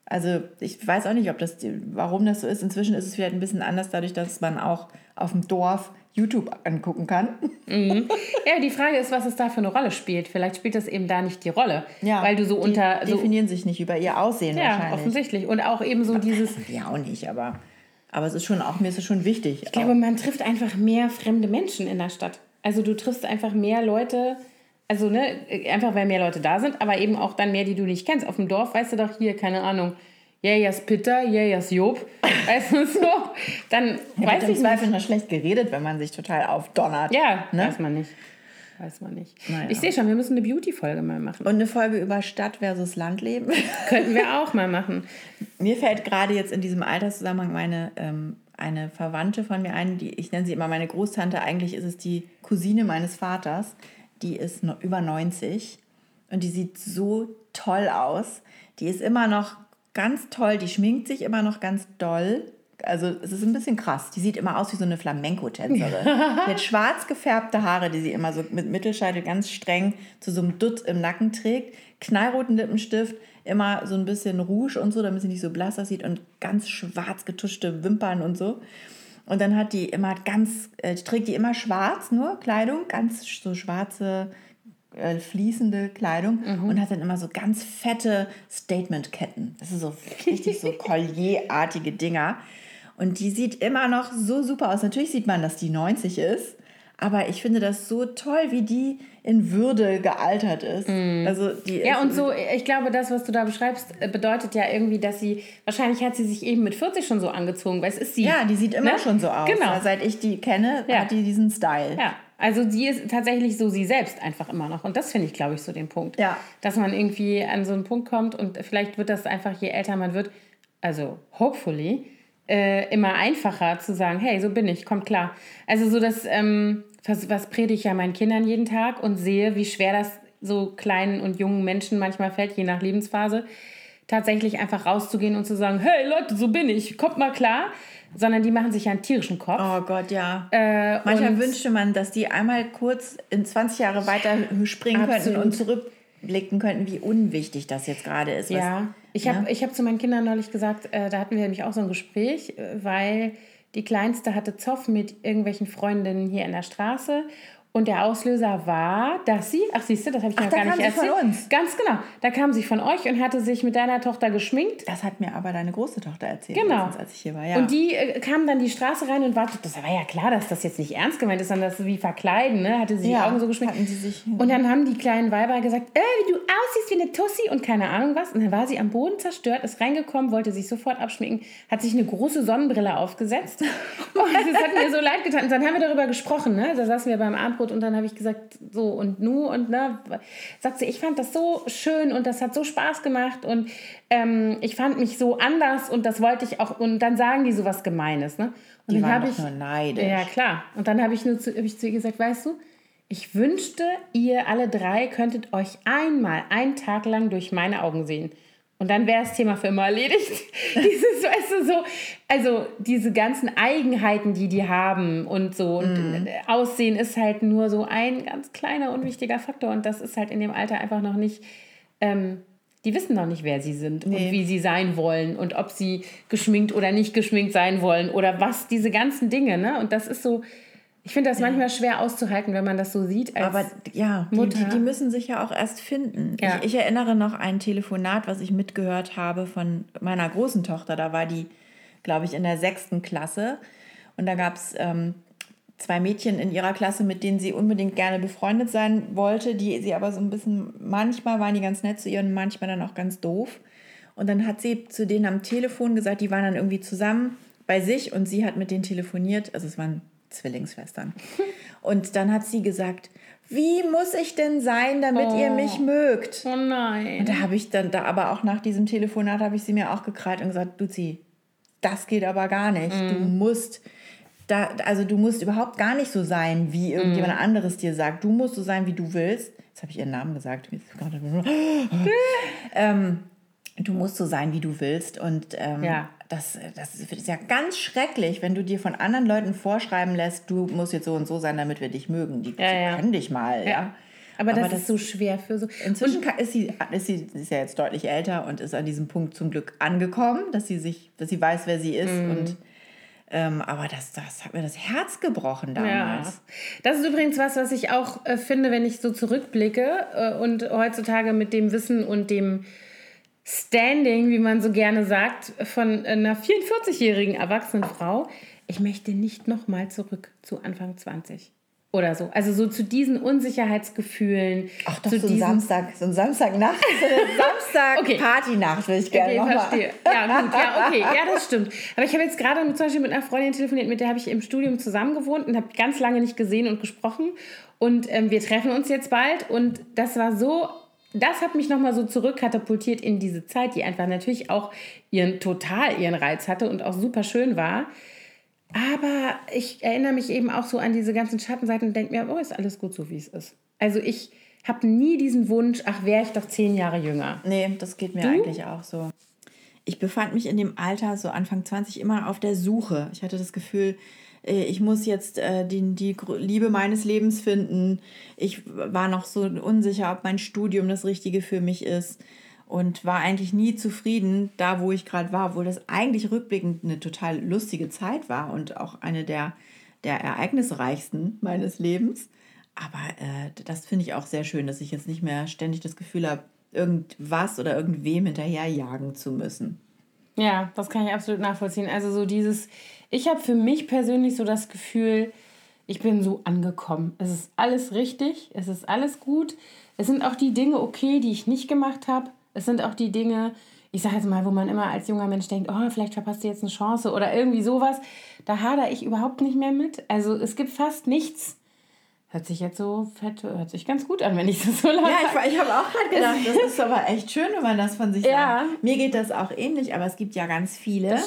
Also ich weiß auch nicht, ob das, warum das so ist. Inzwischen ist es vielleicht ein bisschen anders, dadurch, dass man auch auf dem Dorf YouTube angucken kann. Mhm. Ja, die Frage ist, was es da für eine Rolle spielt. Vielleicht spielt das eben da nicht die Rolle, ja, weil du so unter die definieren sich nicht über ihr Aussehen ja, wahrscheinlich. offensichtlich und auch eben so dieses. Ja auch nicht, aber aber es ist schon auch mir ist es schon wichtig. Ich glaube, man trifft einfach mehr fremde Menschen in der Stadt. Also du triffst einfach mehr Leute. Also ne, einfach weil mehr Leute da sind, aber eben auch dann mehr, die du nicht kennst. Auf dem Dorf weißt du doch hier keine Ahnung Jägers Pitter, Jägers Job, weißt du so, dann ja, weiß ich Zweifel nur schlecht geredet, wenn man sich total aufdonnert. Ja, ne? weiß man nicht. Weiß man nicht. Naja. Ich sehe schon, wir müssen eine Beauty-Folge mal machen. Und eine Folge über Stadt versus Landleben. Könnten wir auch mal machen. Mir fällt gerade jetzt in diesem Alterszusammenhang meine ähm, eine Verwandte von mir ein, die ich nenne sie immer meine Großtante. Eigentlich ist es die Cousine meines Vaters. Die ist über 90 und die sieht so toll aus. Die ist immer noch ganz toll. Die schminkt sich immer noch ganz doll. Also es ist ein bisschen krass. Die sieht immer aus wie so eine Flamenco-Tänzerin. hat schwarz gefärbte Haare, die sie immer so mit Mittelscheitel ganz streng zu so einem Dutt im Nacken trägt. Knallroten Lippenstift, immer so ein bisschen Rouge und so, damit sie nicht so blass aussieht und ganz schwarz getuschte Wimpern und so. Und dann hat die immer ganz, äh, trägt die immer schwarz nur Kleidung, ganz so schwarze äh, fließende Kleidung mhm. und hat dann immer so ganz fette Statementketten. Das sind so richtig so Collierartige Dinger. Und die sieht immer noch so super aus. Natürlich sieht man, dass die 90 ist, aber ich finde das so toll, wie die in Würde gealtert ist. Mm. Also die ja, und so, ich glaube, das, was du da beschreibst, äh, bedeutet ja irgendwie, dass sie, wahrscheinlich hat sie sich eben mit 40 schon so angezogen, weil es ist sie. Ja, die sieht immer ne? schon so aus. Genau. Seit ich die kenne, ja. hat die diesen Style. Ja. Also sie ist tatsächlich so sie selbst einfach immer noch. Und das finde ich, glaube ich, so den Punkt. Ja. Dass man irgendwie an so einen Punkt kommt und vielleicht wird das einfach, je älter man wird, also hopefully, äh, immer einfacher zu sagen, hey, so bin ich, kommt klar. Also so das, ähm, was, was predige ich ja meinen Kindern jeden Tag und sehe, wie schwer das so kleinen und jungen Menschen manchmal fällt, je nach Lebensphase, tatsächlich einfach rauszugehen und zu sagen, hey Leute, so bin ich, kommt mal klar sondern die machen sich ja einen tierischen Kopf. Oh Gott, ja. Äh, Manchmal wünschte man, dass die einmal kurz in 20 Jahre weiter springen absolut. könnten und zurückblicken könnten, wie unwichtig das jetzt gerade ist. Ja, ich habe ja? hab zu meinen Kindern neulich gesagt, äh, da hatten wir nämlich auch so ein Gespräch, äh, weil die Kleinste hatte Zoff mit irgendwelchen Freundinnen hier in der Straße und der Auslöser war, dass sie, ach siehst du, das habe ich ach, noch gar nicht erzählt. Von uns. Ganz genau. Da kam sie von euch und hatte sich mit deiner Tochter geschminkt. Das hat mir aber deine große Tochter erzählt, genau. Letztens, als ich hier war. Ja. Und die äh, kam dann die Straße rein und wartete. Das war ja klar, dass das jetzt nicht ernst gemeint ist, sondern das wie verkleiden, ne? Hatte sie ja, die Augen so geschminkt. Hatten sie sich, und dann haben die kleinen Weiber gesagt, äh, wie du aussiehst wie eine Tussi und keine Ahnung was. Und dann war sie am Boden zerstört, ist reingekommen, wollte sich sofort abschminken, hat sich eine große Sonnenbrille aufgesetzt. und das hat mir so leid getan. Und dann haben wir darüber gesprochen, ne? Da saßen wir beim Abendbrot und dann habe ich gesagt, so und nu und ne, sagt sie, ich fand das so schön und das hat so Spaß gemacht und ähm, ich fand mich so anders und das wollte ich auch und dann sagen die so was Gemeines, ne? Und die waren doch nur neidisch. Ja, klar. Und dann habe ich, nur zu, hab ich zu ihr gesagt, weißt du, ich wünschte, ihr alle drei könntet euch einmal einen Tag lang durch meine Augen sehen. Und dann wäre das Thema für immer erledigt. Dieses, weißt du, so, also diese ganzen Eigenheiten, die die haben und so. Und mm. Aussehen ist halt nur so ein ganz kleiner, unwichtiger Faktor. Und das ist halt in dem Alter einfach noch nicht, ähm, die wissen noch nicht, wer sie sind nee. und wie sie sein wollen und ob sie geschminkt oder nicht geschminkt sein wollen oder was, diese ganzen Dinge. Ne? Und das ist so, ich finde das ja. manchmal schwer auszuhalten, wenn man das so sieht. Aber ja, Mutter. Die, die, die, müssen sich ja auch erst finden. Ja. Ich, ich, erinnere noch ein Telefonat, was ich mitgehört habe von meiner großen Tochter. Da war die, glaube ich, in der sechsten Klasse. Und da gab es ähm, zwei Mädchen in ihrer Klasse, mit denen sie unbedingt gerne befreundet sein wollte, die sie aber so ein bisschen, manchmal waren die ganz nett zu ihr und manchmal dann auch ganz doof. Und dann hat sie zu denen am Telefon gesagt, die waren dann irgendwie zusammen bei sich und sie hat mit denen telefoniert. Also es waren Zwillingsschwestern. Und dann hat sie gesagt, wie muss ich denn sein, damit oh. ihr mich mögt? Oh nein. Und da habe ich dann, da aber auch nach diesem Telefonat habe ich sie mir auch gekrallt und gesagt, Luzi, das geht aber gar nicht. Mm. Du musst da, also du musst überhaupt gar nicht so sein, wie irgendjemand mm. anderes dir sagt. Du musst so sein, wie du willst. Jetzt habe ich ihren Namen gesagt. ähm, du musst so sein, wie du willst. Und ähm, ja das, das ist ja ganz schrecklich, wenn du dir von anderen Leuten vorschreiben lässt, du musst jetzt so und so sein, damit wir dich mögen. Die, ja, ja. können dich mal, ja. ja. Aber, Aber das, das, ist so schwer für so. Inzwischen kann, ist, sie, ist sie ist ja jetzt deutlich älter und ist an diesem Punkt zum Glück angekommen, dass sie sich, dass sie weiß, wer sie ist mm. und ähm, aber das, das hat mir das Herz gebrochen damals. Ja. Das ist übrigens was, was ich auch äh, finde, wenn ich so zurückblicke äh, und heutzutage mit dem Wissen und dem Standing, wie man so gerne sagt, von einer 44-jährigen erwachsenen Frau. Ich möchte nicht nochmal zurück zu Anfang 20 oder so. Also so zu diesen Unsicherheitsgefühlen. Ach doch, so ein Samstag, so ein Samstagnacht, so eine Samstag-Partynacht würde ich gerne okay, verstehe. Ja, gut, ja, okay, ja, das stimmt. Aber ich habe jetzt gerade zum Beispiel mit einer Freundin telefoniert, mit der habe ich im Studium zusammen gewohnt und habe ganz lange nicht gesehen und gesprochen. Und ähm, wir treffen uns jetzt bald und das war so das hat mich nochmal so zurückkatapultiert in diese Zeit, die einfach natürlich auch ihren total ihren Reiz hatte und auch super schön war. Aber ich erinnere mich eben auch so an diese ganzen Schattenseiten und denke mir, oh, ist alles gut so, wie es ist. Also ich habe nie diesen Wunsch, ach, wäre ich doch zehn Jahre jünger. Nee, das geht mir du? eigentlich auch so. Ich befand mich in dem Alter, so Anfang 20, immer auf der Suche. Ich hatte das Gefühl, ich muss jetzt äh, die, die Liebe meines Lebens finden. Ich war noch so unsicher, ob mein Studium das Richtige für mich ist und war eigentlich nie zufrieden da, wo ich gerade war, obwohl das eigentlich rückblickend eine total lustige Zeit war und auch eine der, der ereignisreichsten meines Lebens. Aber äh, das finde ich auch sehr schön, dass ich jetzt nicht mehr ständig das Gefühl habe, irgendwas oder irgendwem hinterherjagen zu müssen. Ja, das kann ich absolut nachvollziehen. Also so dieses, ich habe für mich persönlich so das Gefühl, ich bin so angekommen. Es ist alles richtig, es ist alles gut. Es sind auch die Dinge okay, die ich nicht gemacht habe. Es sind auch die Dinge, ich sage jetzt mal, wo man immer als junger Mensch denkt, oh, vielleicht verpasst du jetzt eine Chance oder irgendwie sowas. Da hadere ich überhaupt nicht mehr mit. Also es gibt fast nichts, Hört sich jetzt so fett, hört sich ganz gut an, wenn ich das so lasse. Ja, ich, ich habe auch gerade gedacht, das ist aber echt schön, wenn man das von sich ja. sagt. Mir geht das auch ähnlich, aber es gibt ja ganz viele,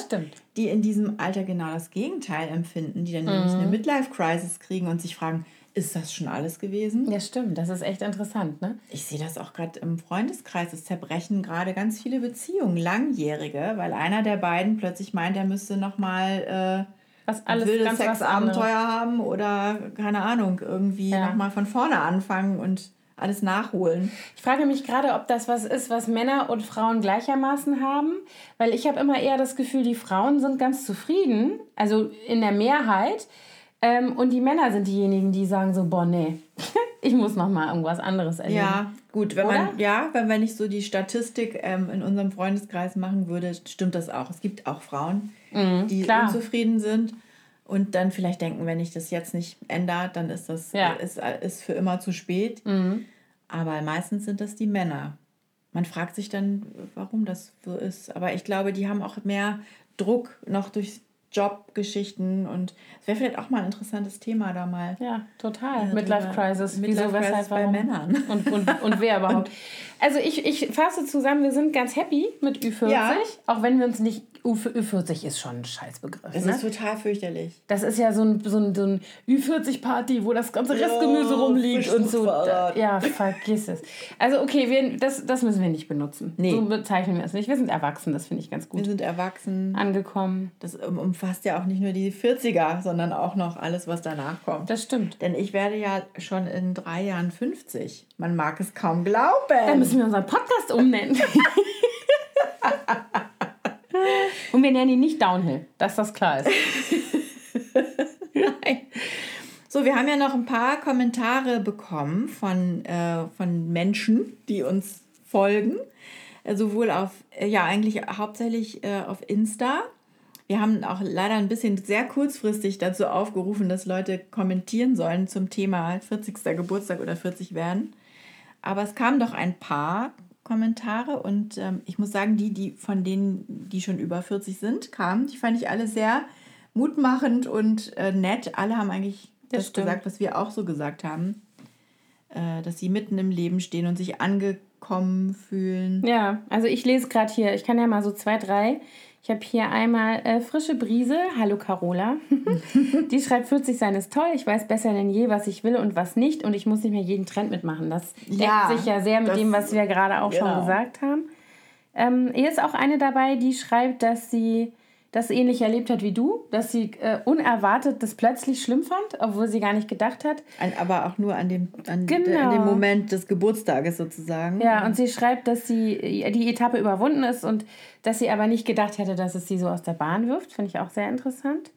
die in diesem Alter genau das Gegenteil empfinden, die dann mhm. nämlich eine Midlife-Crisis kriegen und sich fragen, ist das schon alles gewesen? Ja, stimmt. Das ist echt interessant, ne? Ich sehe das auch gerade im Freundeskreis. Es zerbrechen gerade ganz viele Beziehungen, langjährige, weil einer der beiden plötzlich meint, er müsste nochmal... Was alles wildes ganz Sexabenteuer haben oder keine Ahnung, irgendwie ja. nochmal von vorne anfangen und alles nachholen. Ich frage mich gerade, ob das was ist, was Männer und Frauen gleichermaßen haben, weil ich habe immer eher das Gefühl, die Frauen sind ganz zufrieden, also in der Mehrheit, ähm, und die Männer sind diejenigen, die sagen so, boah, nee, ich muss noch mal irgendwas anderes erleben. Ja, gut, wenn Oder? man, ja, wenn wenn ich so die Statistik ähm, in unserem Freundeskreis machen würde, stimmt das auch. Es gibt auch Frauen, mhm, die klar. unzufrieden sind und dann vielleicht denken, wenn ich das jetzt nicht ändere, dann ist das ja. ist, ist für immer zu spät. Mhm. Aber meistens sind das die Männer. Man fragt sich dann, warum das so ist. Aber ich glaube, die haben auch mehr Druck noch durch Jobgeschichten und es wäre vielleicht auch mal ein interessantes Thema da mal. Ja, total. Äh, Midlife Crisis. Midlife Wieso, weshalb, bei Männern. Und, und, und wer überhaupt. Also ich, ich fasse zusammen, wir sind ganz happy mit Ü40, ja. auch wenn wir uns nicht Ü40 ist schon ein Scheißbegriff. Es ne? ist total fürchterlich. Das ist ja so ein, so ein, so ein Ü40-Party, wo das ganze Restgemüse rumliegt und so. Ja, vergiss es. Also okay, wir, das, das müssen wir nicht benutzen. Nee. So bezeichnen wir es nicht. Wir sind erwachsen, das finde ich ganz Wir gut. sind erwachsen. Angekommen. Das um- umfasst ja auch nicht nur die 40er, sondern auch noch alles, was danach kommt. Das stimmt. Denn ich werde ja schon in drei Jahren 50. Man mag es kaum glauben. Müssen wir unseren Podcast umnennen. und wir nennen ihn nicht Downhill, dass das klar ist. So, wir haben ja noch ein paar Kommentare bekommen von, äh, von Menschen, die uns folgen. Äh, sowohl auf, äh, ja, eigentlich hauptsächlich äh, auf Insta. Wir haben auch leider ein bisschen sehr kurzfristig dazu aufgerufen, dass Leute kommentieren sollen zum Thema 40. Geburtstag oder 40 werden. Aber es kamen doch ein paar Kommentare und ähm, ich muss sagen, die, die von denen, die schon über 40 sind, kamen, die fand ich alle sehr mutmachend und äh, nett. Alle haben eigentlich Das das, gesagt, was wir auch so gesagt haben, äh, dass sie mitten im Leben stehen und sich angekommen fühlen. Ja, also ich lese gerade hier, ich kann ja mal so zwei, drei. Ich habe hier einmal äh, frische Brise. Hallo Carola. Die schreibt 40 sein ist toll. Ich weiß besser denn je, was ich will und was nicht. Und ich muss nicht mehr jeden Trend mitmachen. Das Ja, deckt sich ja sehr mit das- dem, was wir gerade auch schon genau. gesagt haben. Ähm, hier ist auch eine dabei, die schreibt, dass sie das ähnlich erlebt hat wie du, dass sie äh, unerwartet das plötzlich schlimm fand, obwohl sie gar nicht gedacht hat. An, aber auch nur an dem, an, Genau. an dem Moment des Geburtstages sozusagen. Ja, und sie schreibt, dass sie äh, die Etappe überwunden ist und dass sie aber nicht gedacht hätte, dass es sie so aus der Bahn wirft. Finde ich auch sehr interessant.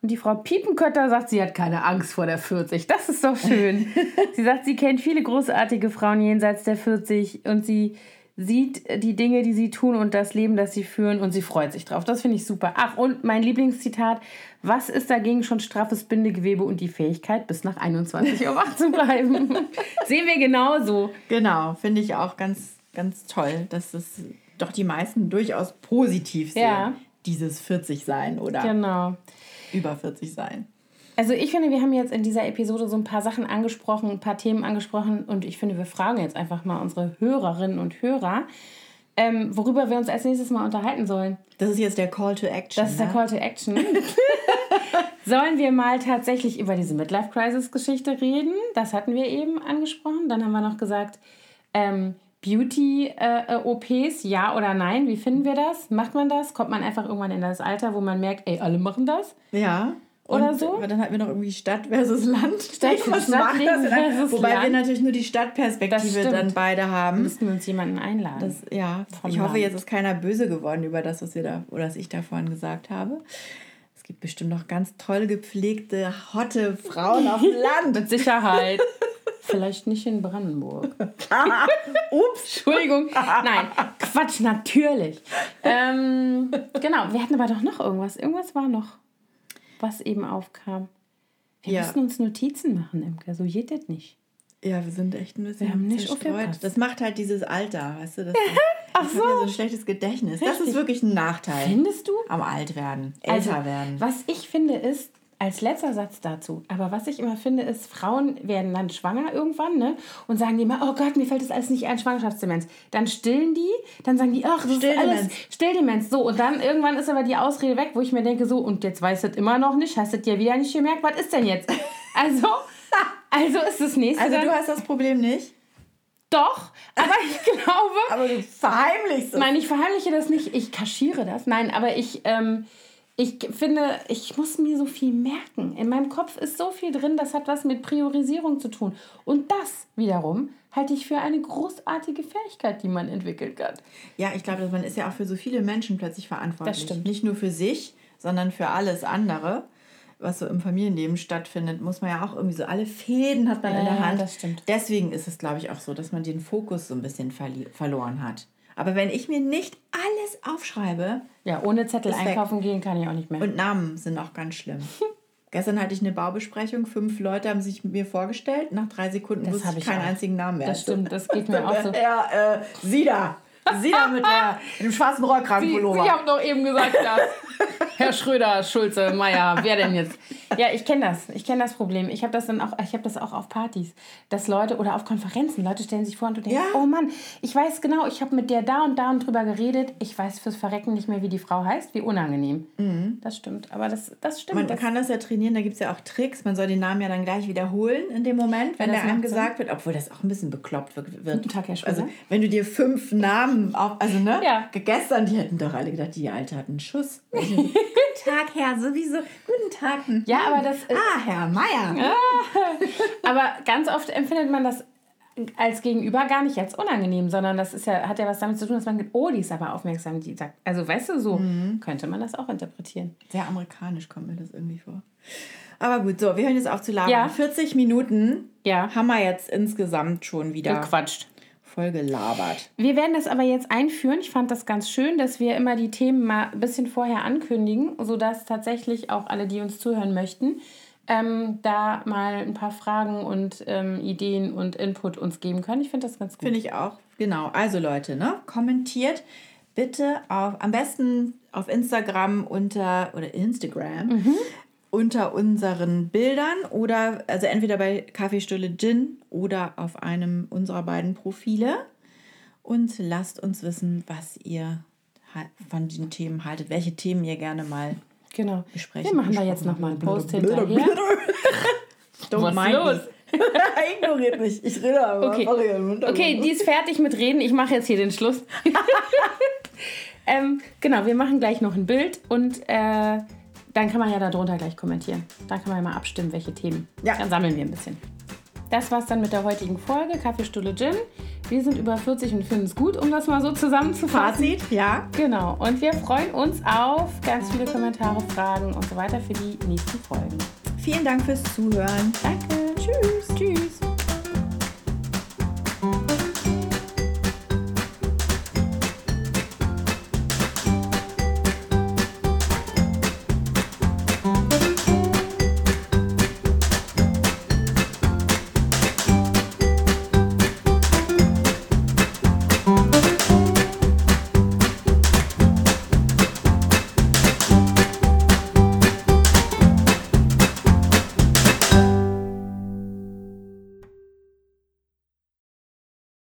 Und die Frau Piepenkötter sagt, sie hat keine Angst vor der 40. Das ist doch schön. sie sagt, sie kennt viele großartige Frauen jenseits der 40 und sie sieht die Dinge, die sie tun und das Leben, das sie führen und sie freut sich drauf. Das finde ich super. Ach, und mein Lieblingszitat, was ist dagegen schon straffes Bindegewebe und die Fähigkeit, bis nach 21 Uhr wach zu bleiben? Sehen wir genauso. Genau, finde ich auch ganz, ganz toll, dass es doch die meisten durchaus positiv sehen, Ja. dieses 40 sein oder Genau. über 40 sein. Also ich finde, wir haben jetzt in dieser Episode so ein paar Sachen angesprochen, ein paar Themen angesprochen und ich finde, wir fragen jetzt einfach mal unsere Hörerinnen und Hörer, ähm, worüber wir uns als nächstes mal unterhalten sollen. Das ist jetzt der Call to Action. Das ist der ne? Call to Action. Sollen wir mal tatsächlich über diese Midlife-Crisis-Geschichte reden? Das hatten wir eben angesprochen. Dann haben wir noch gesagt, ähm, Beauty-OPs, ja oder nein? Wie finden wir das? Macht man das? Kommt man einfach irgendwann in das Alter, wo man merkt, ey, alle machen das? Ja. Oder Und so? aber Dann hatten wir noch irgendwie Stadt versus Land. Stadt- Was Stadt versus Wobei wir Land. natürlich nur die Stadtperspektive dann beide haben. Müssten wir uns jemanden einladen. Das, ja, Vom ich hoffe, Land. jetzt ist keiner böse geworden über das, was wir da oder was ich da vorhin gesagt habe. Es gibt bestimmt noch ganz toll gepflegte, hotte Frauen auf dem Land. Mit Sicherheit. Vielleicht nicht in Brandenburg. Ups. Entschuldigung. Nein, Quatsch, natürlich. Ähm, genau, wir hatten aber doch noch irgendwas. Irgendwas war noch, was eben aufkam. Wir Ja. müssen uns Notizen machen, Imke. So geht das nicht. Ja, wir sind echt ein bisschen Wir haben nicht aufgepasst. Das macht halt dieses Alter, weißt du? Das, Ach ja so ein schlechtes Gedächtnis. Das Richtig. ist wirklich ein Nachteil Findest du? am Altwerden, älter werden. Also, Was ich finde ist, als letzter Satz dazu, aber was ich immer finde, ist, Frauen werden dann schwanger irgendwann, ne? Und sagen die immer, oh Gott, mir fällt das alles nicht ein, Schwangerschaftsdemenz. Dann stillen die, dann sagen die, ach, das ist alles Stilldemenz. So, und dann irgendwann ist aber die Ausrede weg, wo ich mir denke, so, und jetzt weiß das immer noch nicht, hast du dir wieder nicht gemerkt, was ist denn jetzt? Also, also ist das nächste Also du hast das Problem nicht, doch, aber ich glaube, aber du verheimlichst es. Nein, ich verheimliche das nicht. Ich kaschiere das. Nein, aber ich, ähm, ich finde, ich muss mir so viel merken. In meinem Kopf ist so viel drin, das hat was mit Priorisierung zu tun. Und das wiederum halte ich für eine großartige Fähigkeit, die man entwickeln kann. Ja, ich glaube, man ist ja auch für so viele Menschen plötzlich verantwortlich. Das stimmt. Nicht nur für sich, sondern für alles andere, was so im Familienleben stattfindet, muss man ja auch irgendwie so, alle Fäden hat man in der Ja, Hand. das stimmt. Deswegen ist es, glaube ich, auch so, dass man den Fokus so ein bisschen verloren hat. Aber wenn ich mir nicht alles aufschreibe, Ja, ohne Zettel Ist weg. einkaufen gehen kann ich auch nicht mehr. und Namen sind auch ganz schlimm. Gestern hatte ich eine Baubesprechung, fünf Leute haben sich mir vorgestellt, nach drei Sekunden Das wusste ich keinen auch. einzigen Namen mehr. das stimmt, das geht mir auch so. Ja, äh, sie da. Sie da mit, der, mit dem schwarzen Sie, Rollkragenpullover. Sie haben doch eben gesagt, dass Herr Schröder, Schulze, Meier, wer denn jetzt? Ja, ich kenne das. Ich kenne das Problem. Ich habe das dann auch, ich habe das auch auf Partys, dass Leute oder auf Konferenzen, Leute stellen sich vor und du denkst, Ja. oh Mann, ich weiß genau, ich habe mit der da und da und drüber geredet. Ich weiß fürs Verrecken nicht mehr, wie die Frau heißt. Wie unangenehm. Das stimmt. Aber das, das stimmt. Man das, kann das ja trainieren, da gibt es ja auch Tricks. Man soll den Namen ja dann gleich wiederholen in dem Moment, wenn das der einem gesagt wird, obwohl das auch ein bisschen bekloppt wird. wird. Guten Tag, Herr Schröder. Also, wenn du dir fünf Namen auf, also ne? Ja. Gestern, die hätten doch alle gedacht, die Alte hat einen Schuss. Guten Tag, Herr, sowieso. Guten Tag. Ja, aber das- Ah, Herr Meier. Aber ganz oft empfindet man das als Gegenüber gar nicht als unangenehm, sondern das ist ja, hat ja was damit zu tun, dass man denkt, oh, die ist aber aufmerksam, die sagt, also weißt du, so Mhm. könnte man das auch interpretieren. Sehr amerikanisch kommt mir das irgendwie vor. Aber gut, so, wir hören jetzt auf zu labern. Ja. 40 Minuten Ja. haben wir jetzt insgesamt schon wieder Gequatscht. Voll gelabert. Wir werden das aber jetzt einführen. Ich fand das ganz schön, dass wir immer die Themen mal ein bisschen vorher ankündigen, sodass tatsächlich auch alle, die uns zuhören möchten, ähm, da mal ein paar Fragen und ähm, Ideen und Input uns geben können. Ich finde das ganz gut. Finde ich auch. Genau. Also Leute, ne? Kommentiert bitte auf, am besten auf Instagram unter oder Instagram unter unseren Bildern oder also entweder bei Kaffeestulle Gin oder auf einem unserer beiden Profile und lasst uns wissen, was ihr von den Themen haltet, welche Themen ihr gerne mal genau. besprechen. Wir machen da jetzt nochmal einen Post hinterher. Don't Was mind los? Ignoriert mich. Ich rede aber Okay. Okay, die ist fertig mit Reden. Ich mache jetzt hier den Schluss. ähm, genau, wir machen gleich noch ein Bild und äh, dann kann man ja darunter gleich kommentieren. Da kann man ja mal abstimmen, welche Themen. Ja. Dann sammeln wir ein bisschen. Das war's dann mit der heutigen Folge Kaffeestulle Gin. Wir sind über 40 und finden es gut, um das mal so zusammenzufassen. Fazit, ja. Genau. Und wir freuen uns auf ganz viele Kommentare, Fragen und so weiter für die nächsten Folgen. Vielen Dank fürs Zuhören. Danke. Tschüss. Tschüss.